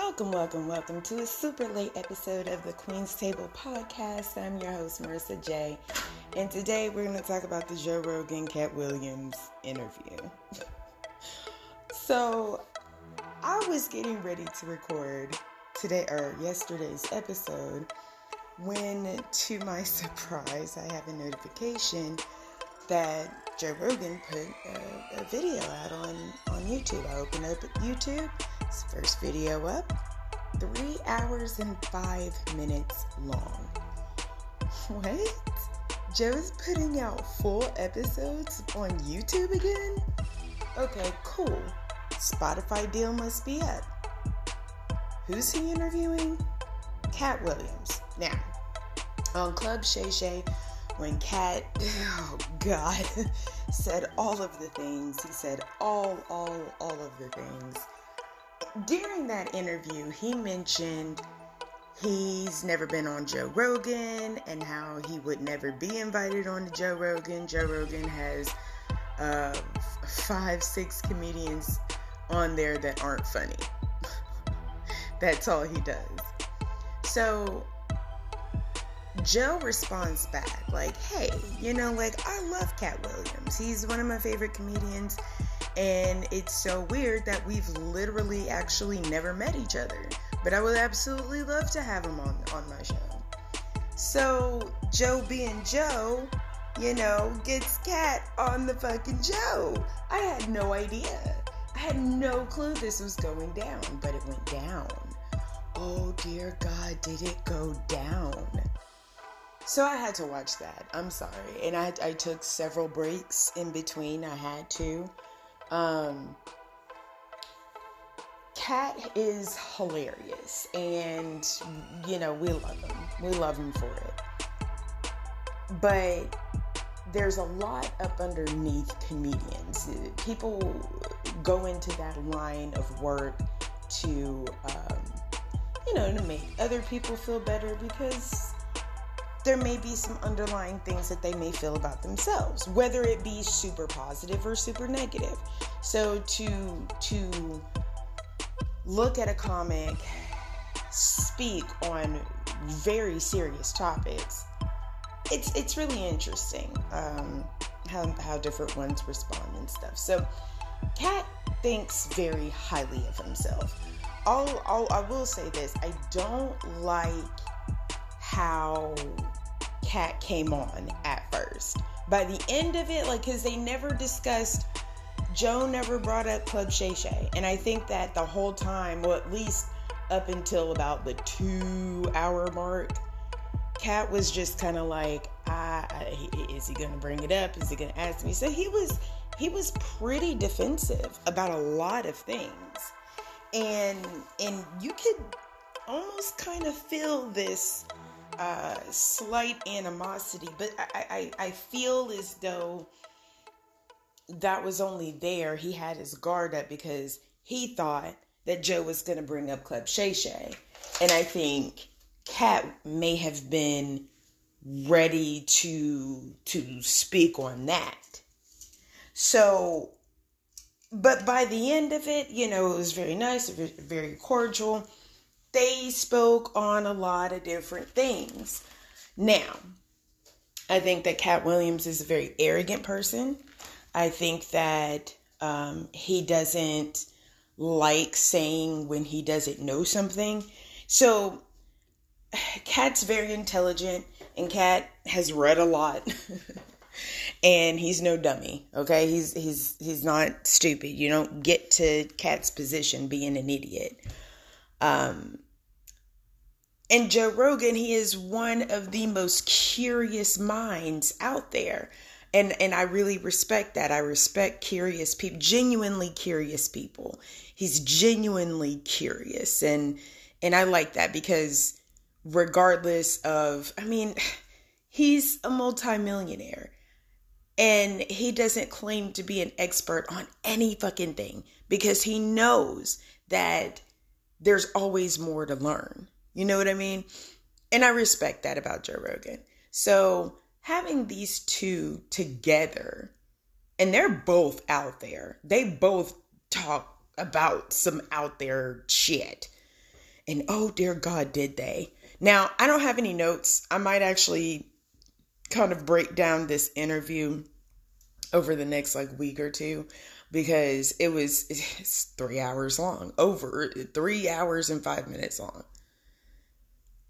Welcome, welcome, welcome to a super late episode of the Queen's Table podcast. I'm your host, Marissa J. And today we're going to talk about the Joe Rogan Katt Williams interview. so, I was getting ready to record today or yesterday's episode when, to my surprise, I have a notification that Joe Rogan put a, a video out on, on YouTube. I opened up YouTube first video up, three hours and five minutes long. What? Joe's putting out full episodes on YouTube again? Okay, cool. Spotify deal must be up. Who's he interviewing? Katt Williams. Now, on Club Shay Shay, when Katt, oh God, said all of the things, he said all, all, all of the things during that interview, he mentioned he's never been on Joe Rogan and how he would never be invited on to Joe Rogan. Joe Rogan has uh, five, six comedians on there that aren't funny. That's all he does. So Joe responds back, like, hey, you know, like, I love Katt Williams. He's one of my favorite comedians. And it's so weird that we've literally actually never met each other. But I would absolutely love to have him on, on my show. So, Joe being Joe, you know, gets Katt on the fucking show. I had no idea. I had no clue this was going down, but it went down. Oh dear God, did it go down? So I had to watch that. I'm sorry. And I, I took several breaks in between. I had to. Um, Katt is hilarious, and you know we love him. We love him for it. But there's a lot up underneath comedians. People go into that line of work to, um, you know, to make other people feel better because there may be some underlying things that they may feel about themselves, whether it be super positive or super negative. So to to look at a comic speak on very serious topics, it's it's really interesting um, how how different ones respond and stuff. So Katt thinks very highly of himself. I'll, I'll, I will say this: I don't like how Katt came on at first. By the end of it, like, because they never discussed, Joe never brought up Club Shay Shay. And I think that the whole time, well, at least up until about the two hour mark, Katt was just kind of like, ah, is he gonna bring it up? Is he gonna ask me? So he was he was pretty defensive about a lot of things, and and you could almost kind of feel this uh, slight animosity, but I, I, I feel as though that was only there. He had his guard up because he thought that Joe was going to bring up Club Shay Shay. And I think Katt may have been ready to to speak on that. So but by the end of it, you know, it was very nice, very cordial they spoke on a lot of different things. Now, I think that Katt Williams is a very arrogant person. I think that um, he doesn't like saying when he doesn't know something. So, Katt's very intelligent, and Katt has read a lot. and he's no dummy okay he's he's he's not stupid you don't get to Katt's position being an idiot um, and Joe Rogan, he is one of the most curious minds out there. And and I really respect that. I respect curious people, genuinely curious people. He's genuinely curious and and I like that because regardless of I mean, he's a multimillionaire and he doesn't claim to be an expert on any fucking thing because he knows that there's always more to learn. You know what I mean? And I respect that about Joe Rogan. So having these two together, and they're both out there, they both talk about some out there shit. And oh dear God, did they? Now, I don't have any notes. I might actually kind of break down this interview over the next like week or two because it was it's three hours long, over three hours and five minutes long.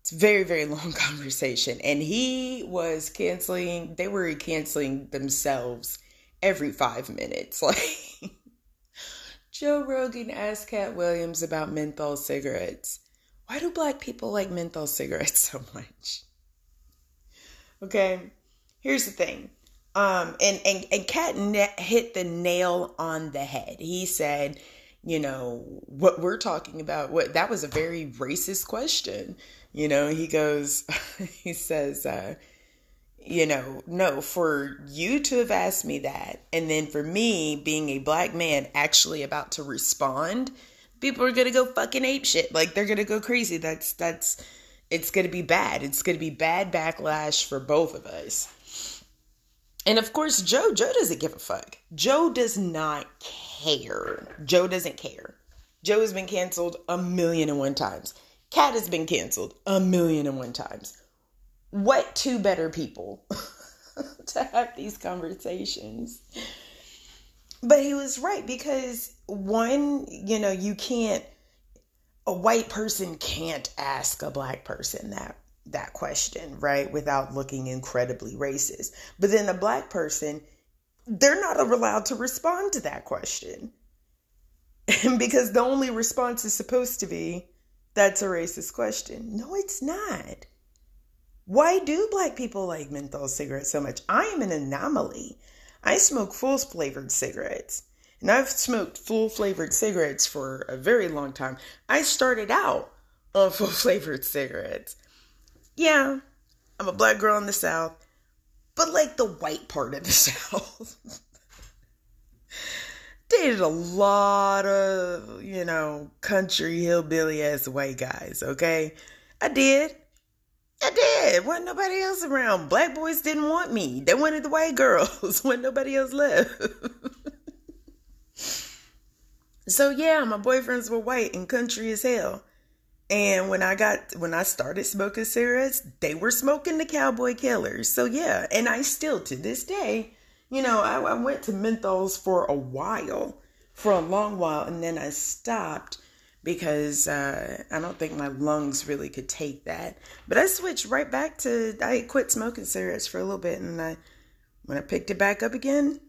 It's very, very long conversation. And he was canceling, they were canceling themselves every five minutes. Like Joe Rogan asked Katt Williams about menthol cigarettes. Why do black people like menthol cigarettes so much? Okay, here's the thing. Um, and and and Katt ne- hit the nail on the head. He said, you know, what we're talking about. What that was a very racist question. You know, he goes, he says, uh, you know, no, for you to have asked me that, and then for me being a black man actually about to respond, people are gonna go fucking ape shit. Like they're gonna go crazy. That's that's it's gonna be bad. It's gonna be bad backlash for both of us. And of course, Joe, Joe doesn't give a fuck. Joe does not care. Joe doesn't care. Joe has been canceled a million and one times. Katt has been canceled a million and one times what two better people to have these conversations? But he was right because one, you know, you can't a white person can't ask a black person that that question, right? Without looking incredibly racist. But then a black person, they're not allowed to respond to that question. because the only response is supposed to be, that's a racist question. No, it's not. Why do black people like menthol cigarettes so much? I am an anomaly. I smoke full flavored cigarettes. And I've smoked full flavored cigarettes for a very long time. I started out on full flavored cigarettes. Yeah, I'm a black girl in the South, but like the white part of the South. Dated a lot of, you know, country hillbilly ass white guys, okay? I did. I did. Wasn't nobody else around. Black boys didn't want me. They wanted the white girls when nobody else left. so yeah, my boyfriends were white and country as hell. And when I got when I started smoking cigarettes, they were smoking the cowboy killers. So yeah, and I still to this day, you know, I, I went to menthols for a while, for a long while, and then I stopped because uh, I don't think my lungs really could take that. But I switched right back to I quit smoking cigarettes for a little bit, and I when I picked it back up again,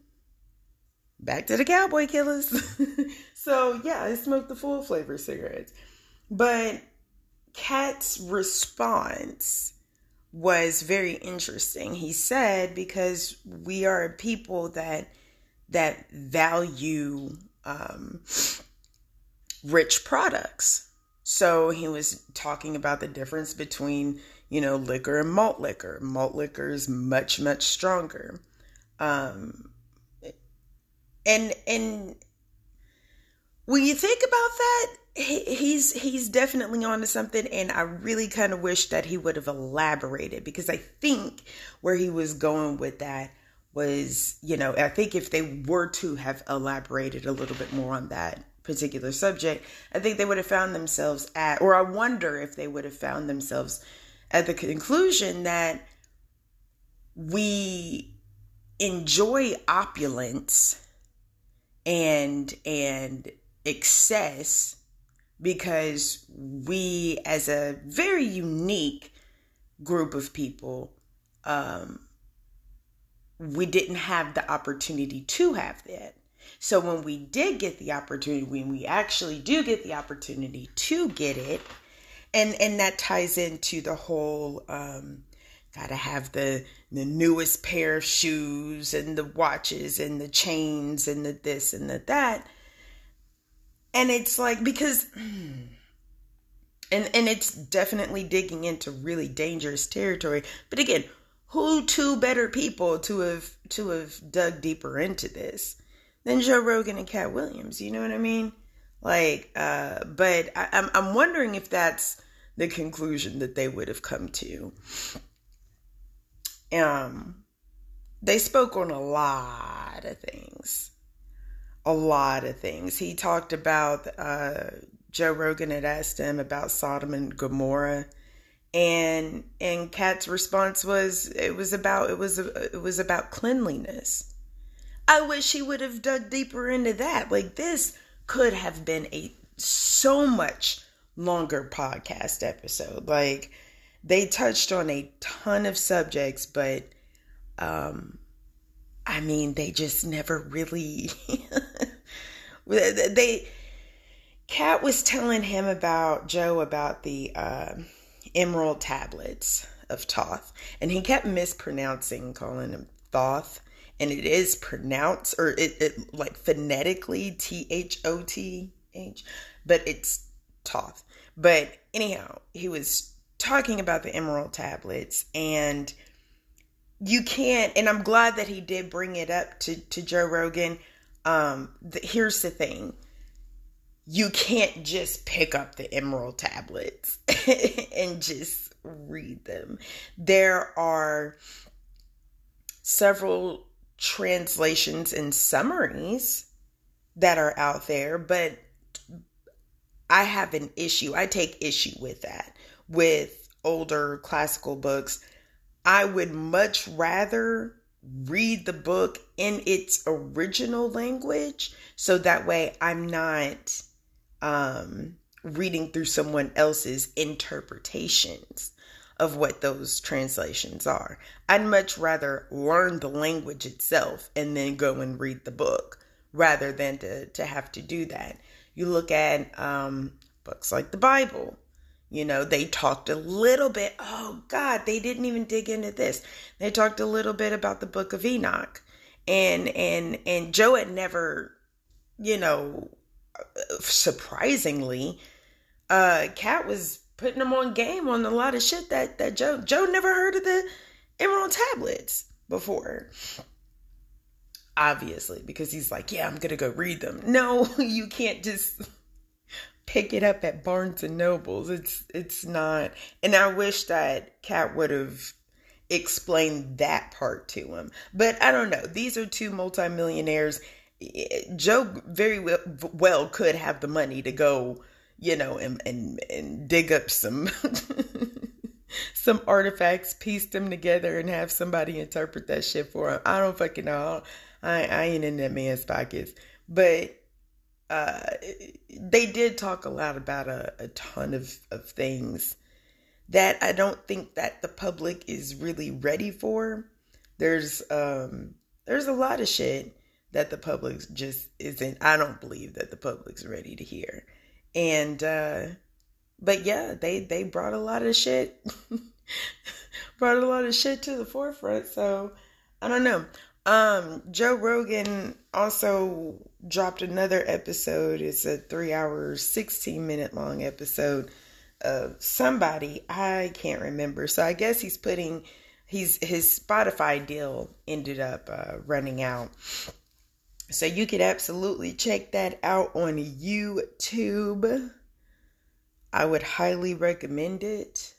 back to the cowboy killers. so yeah, I smoked the full flavor cigarettes, but Katt's response was very interesting. He said because we are a people that that value um, rich products. So he was talking about the difference between, you know, liquor and malt liquor. Malt liquor is much, much stronger. Um, and, and when you think about that, he's he's definitely onto something and i really kind of wish that he would have elaborated because i think where he was going with that was you know i think if they were to have elaborated a little bit more on that particular subject, I think they would have found themselves at, or I wonder if they would have found themselves at the conclusion that we enjoy opulence and and excess because we as a very unique group of people um we didn't have the opportunity to have that so when we did get the opportunity, when we actually do get the opportunity to get it, and and that ties into the whole um, gotta have the the newest pair of shoes and the watches and the chains and the this and the that. And it's like because and and it's definitely digging into really dangerous territory. But again, who two better people to have to have dug deeper into this? than Joe Rogan and Katt Williams. You know what I mean? Like, uh, but I, I'm I'm wondering if that's the conclusion that they would have come to. Um, they spoke on a lot of things, a lot of things. He talked about uh, Joe Rogan had asked him about Sodom and Gomorrah, and and Katt's response was it was about it was it was about cleanliness. I wish he would have dug deeper into that. Like this could have been a so much longer podcast episode. Like they touched on a ton of subjects, but um I mean, they just never really they Katt was telling him about Joe about the uh, emerald tablets of Toth, and he kept mispronouncing, calling them Thoth, and it is pronounced or it, it like phonetically T H O T H, but it's Toth. But anyhow, he was talking about the emerald tablets and you can't and i'm glad that he did bring it up to, to joe rogan. Um the, here's the thing. You can't just pick up the emerald tablets and just read them. There are several translations and summaries that are out there but i have an issue i take issue with that with older classical books I would much rather read the book in its original language so that way I'm not um, reading through someone else's interpretations of what those translations are. I'd much rather learn the language itself and then go and read the book rather than to, to have to do that. You look at um, books like the Bible you know, they talked a little bit. Oh, God, they didn't even dig into this. They talked a little bit about the book of Enoch. And, and, and Joe had never, you know, surprisingly, uh, Katt was putting them on game on a lot of shit that, that Joe, Joe never heard of the Emerald Tablets before obviously because he's like yeah i'm gonna go read them no you can't just pick it up at Barnes and Nobles. It's it's not and I wish that Katt would have explained that part to him. But I don't know. These are two multimillionaires. Joe very well, well could have the money to go, you know, and and, and dig up some some artifacts, piece them together, and have somebody interpret that shit for him. I don't fucking know. I I ain't in that man's pockets. But uh, they did talk a lot about a, a ton of, of things that I don't think that the public is really ready for. There's um there's a lot of shit that the public just isn't I don't believe that the public's ready to hear. And uh but yeah, they they brought a lot of shit brought a lot of shit to the forefront. So I don't know. Um, Joe Rogan also dropped another episode. It's a three hour, 16 minute long episode of somebody. I can't remember. So I guess he's putting, he's, his Spotify deal ended up uh, running out. So you could absolutely check that out on YouTube. I would highly recommend it.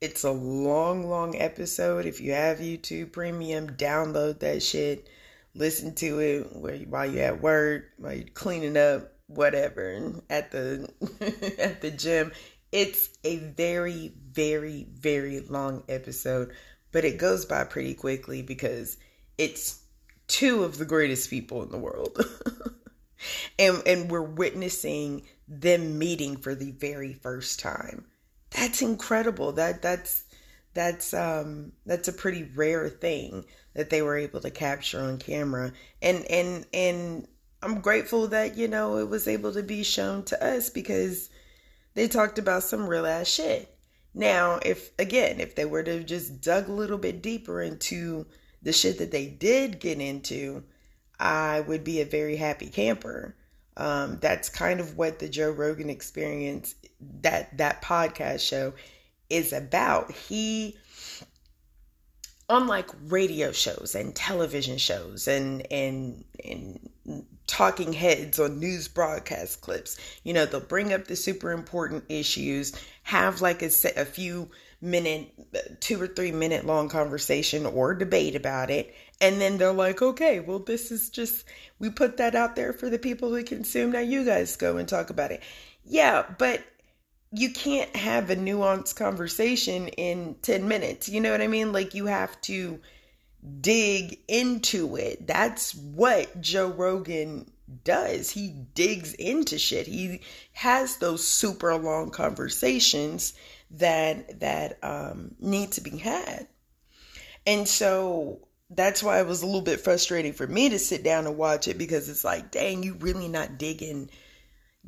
It's a long, long episode. If you have YouTube Premium, download that shit. Listen to it while you're at work, while you're cleaning up, whatever, at the at the gym. It's a very, very, very long episode, but it goes by pretty quickly because it's two of the greatest people in the world. and and we're witnessing them meeting for the very first time that's incredible. That that's that's um that's a pretty rare thing that they were able to capture on camera. And and and I'm grateful that, you know, it was able to be shown to us because they talked about some real ass shit. Now, if again, if they were to just dug a little bit deeper into the shit that they did get into, I would be a very happy camper. Um, that's kind of what the Joe Rogan experience that that podcast show is about. He unlike radio shows and television shows and and and talking heads on news broadcast clips you know they'll bring up the super important issues have like a, a few minute two or three minute long conversation or debate about it. And then they're like okay well this is just we put that out there for the people who consume. Now you guys go and talk about it. Yeah, but you can't have a nuanced conversation in 10 minutes. You know what I mean? Like you have to dig into it. That's what Joe Rogan does. He digs into shit. He has those super long conversations that that um need to be had. And so that's why it was a little bit frustrating for me to sit down and watch it because it's like, dang, you really not digging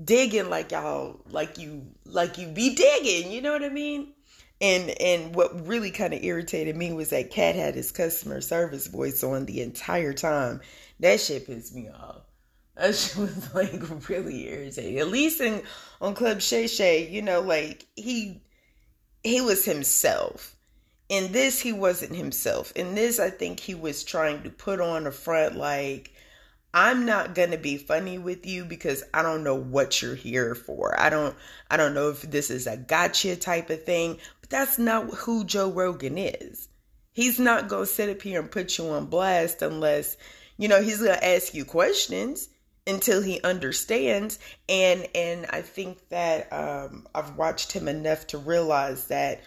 digging like y'all like you like you be digging, you know what I mean? And and what really kind of irritated me was that Katt had his customer service voice on the entire time. That shit pissed me off. That shit was like really irritating. At least in on Club Shay Shay, you know, like he he was himself. In this, he wasn't himself. In this, I think he was trying to put on a front like I'm not going to be funny with you because I don't know what you're here for. I don't I don't know if this is a gotcha type of thing, but that's not who Joe Rogan is. He's not going to sit up here and put you on blast unless, you know, he's going to ask you questions until he understands and and I think that um I've watched him enough to realize that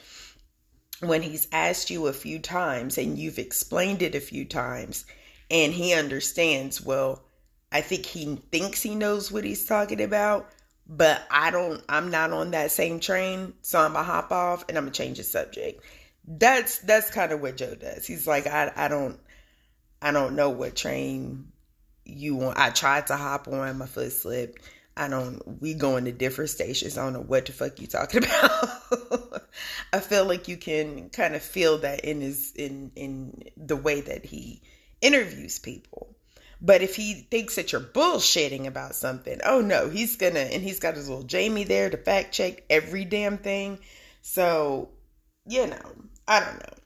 when he's asked you a few times and you've explained it a few times and he understands, well, I think he thinks he knows what he's talking about, but I don't, I'm not on that same train. So I'm gonna hop off and I'm gonna change the subject. That's, that's kind of what Joe does. He's like, I, I don't, I don't know what train you want. I tried to hop on, my foot slipped. I don't, we going to different stations. I don't know what the fuck you talking about. I feel like you can kind of feel that in his, in, in the way that he, interviews people. But if he thinks that you're bullshitting about something, oh no, he's gonna, and he's got his little Jamie there to fact check every damn thing. So, you know, I don't know.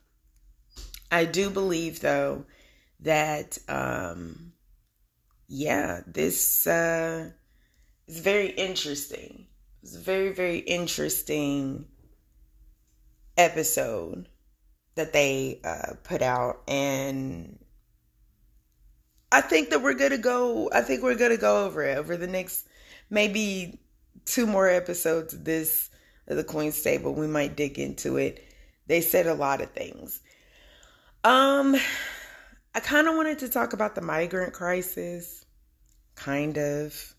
I do believe though that, um, yeah, this uh, is very interesting. It's a very, very interesting episode that they uh, put out. And I think that we're gonna go. I think we're gonna go over it over the next maybe two more episodes of this of the Queen's Table. We might dig into it. They said a lot of things. Um, I kind of wanted to talk about the migrant crisis. Kind of.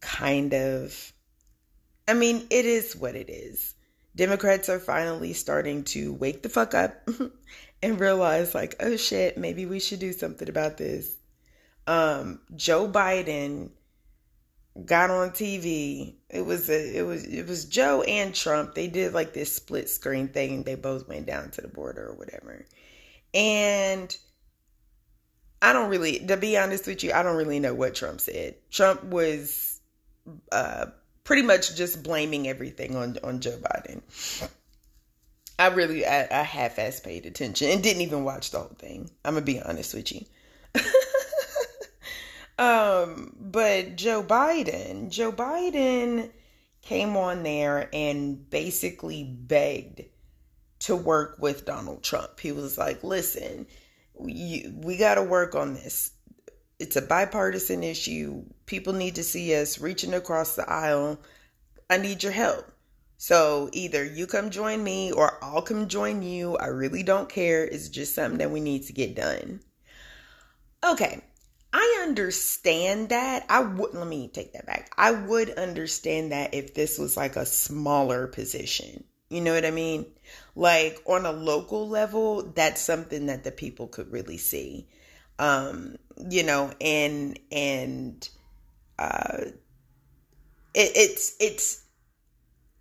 Kind of. I mean, it is what it is. Democrats are finally starting to wake the fuck up and realize like, oh shit, maybe we should do something about this. Um, Joe Biden got on TV. It was a, it was it was Joe and Trump. They did like this split screen thing. They both went down to the border or whatever. And I don't really, to be honest with you, I don't really know what Trump said. Trump was uh, pretty much just blaming everything on on Joe Biden. I really I, I half-ass paid attention and didn't even watch the whole thing. I'm gonna be honest with you. um, but Joe Biden, Joe Biden came on there and basically begged to work with Donald Trump. He was like, "Listen, we we got to work on this. It's a bipartisan issue. People need to see us reaching across the aisle. I need your help." So either you come join me or I'll come join you. I really don't care. It's just something that we need to get done. Okay. I understand that. I would let me take that back. I would understand that if this was like a smaller position. You know what I mean? Like on a local level, that's something that the people could really see. Um, you know, and and uh it, it's it's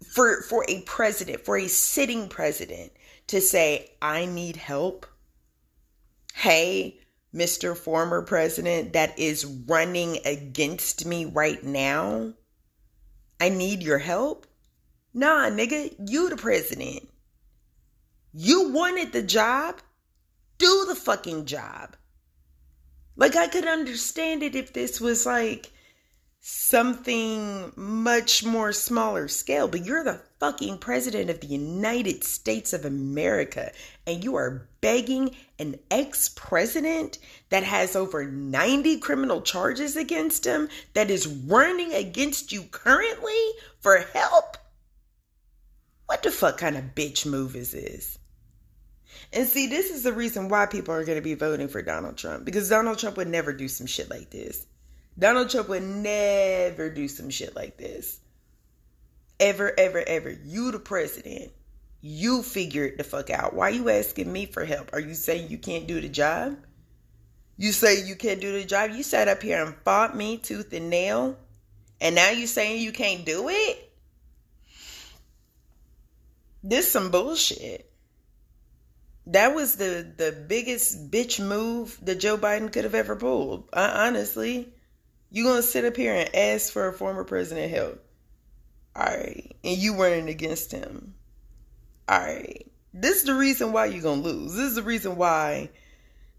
for for a president, for a sitting president to say, "I need help." Hey, Mr. Former President that is running against me right now, I need your help. Nah, nigga, you the president. You wanted the job. Do the fucking job. Like I could understand it if this was like something much more smaller scale, but you're the fucking president of the United States of America and you are begging an ex president that has over 90 criminal charges against him that is running against you currently for help? What the fuck kind of bitch move is this? And see, this is the reason why people are going to be voting for Donald Trump because Donald Trump would never do some shit like this. Donald Trump would never do some shit like this. Ever, ever, ever. You, the president, you figure it the fuck out. Why you asking me for help? Are you saying you can't do the job? You say you can't do the job? You sat up here and fought me tooth and nail, and now you saying you can't do it? This some bullshit. That was the the biggest bitch move that Joe Biden could have ever pulled. I, honestly, you gonna sit up here and ask for a former president help? All right, and you running against him. All right, this is the reason why you're gonna lose. This is the reason why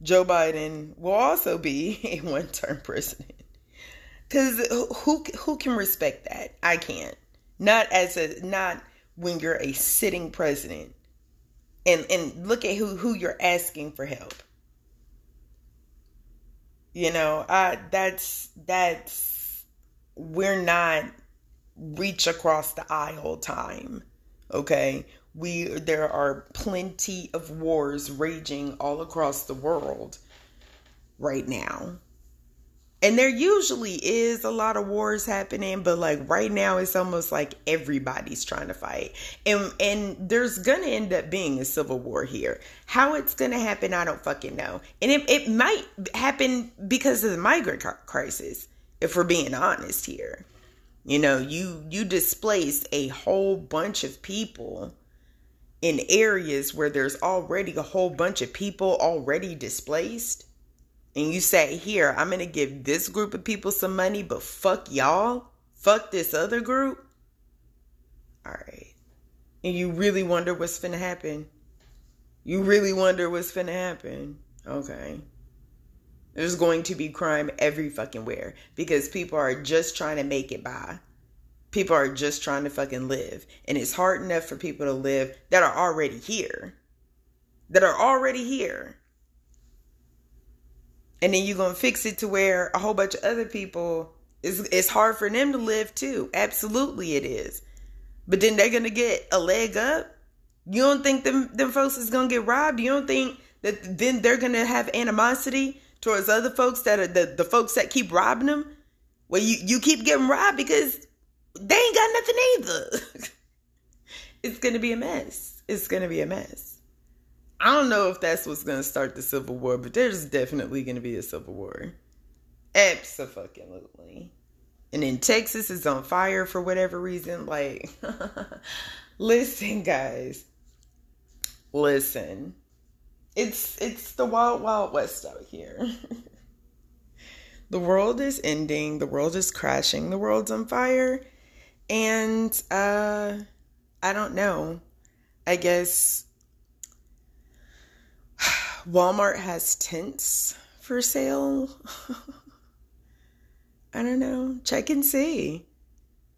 Joe Biden will also be a one-term president. Because who who can respect that? I can't. Not as a not when you're a sitting president, and and look at who who you're asking for help. You know, that's that's we're not reach across the aisle time. Okay? We there are plenty of wars raging all across the world right now. And there usually is a lot of wars happening, but like right now it's almost like everybody's trying to fight. And and there's gonna end up being a civil war here. How it's gonna happen, I don't fucking know. And it, it might happen because of the migrant crisis, if we're being honest here. You know, you you displaced a whole bunch of people in areas where there's already a whole bunch of people already displaced and you say, Here, I'm going to give this group of people some money, but fuck y'all, fuck this other group. All right. And you really wonder what's going to happen. You really wonder what's going to happen. Okay. There's going to be crime every fucking where because people are just trying to make it by. People are just trying to fucking live. And it's hard enough for people to live that are already here. That are already here and then you're gonna fix it to where a whole bunch of other people it's, it's hard for them to live too. Absolutely it is. But then they're gonna get a leg up. You don't think them them folks is gonna get robbed? You don't think that then they're gonna have animosity towards other folks that are the, the folks that keep robbing them? Well you you keep getting robbed because they ain't got nothing either. It's gonna be a mess. It's gonna be a mess I don't know if that's what's going to start the Civil War, but there's definitely going to be a Civil War. Absolutely. And then Texas is on fire for whatever reason. Like, listen, guys. Listen. It's it's the wild wild west out here. the world is ending, the world is crashing, the world's on fire. And uh I don't know. I guess Walmart has tents for sale. I don't know. Check and see.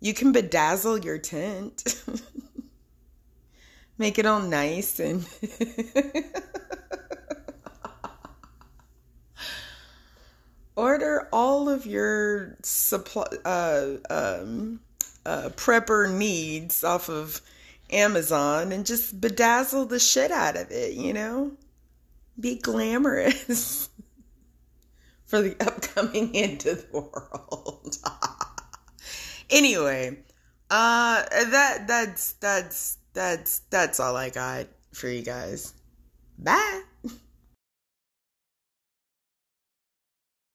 You can bedazzle your tent. Make it all nice and order all of your supply uh, um, uh, prepper needs off of Amazon and just bedazzle the shit out of it, you know? Be glamorous for the upcoming end of the world. anyway, uh that that's that's that's that's all I got for you guys. Bye.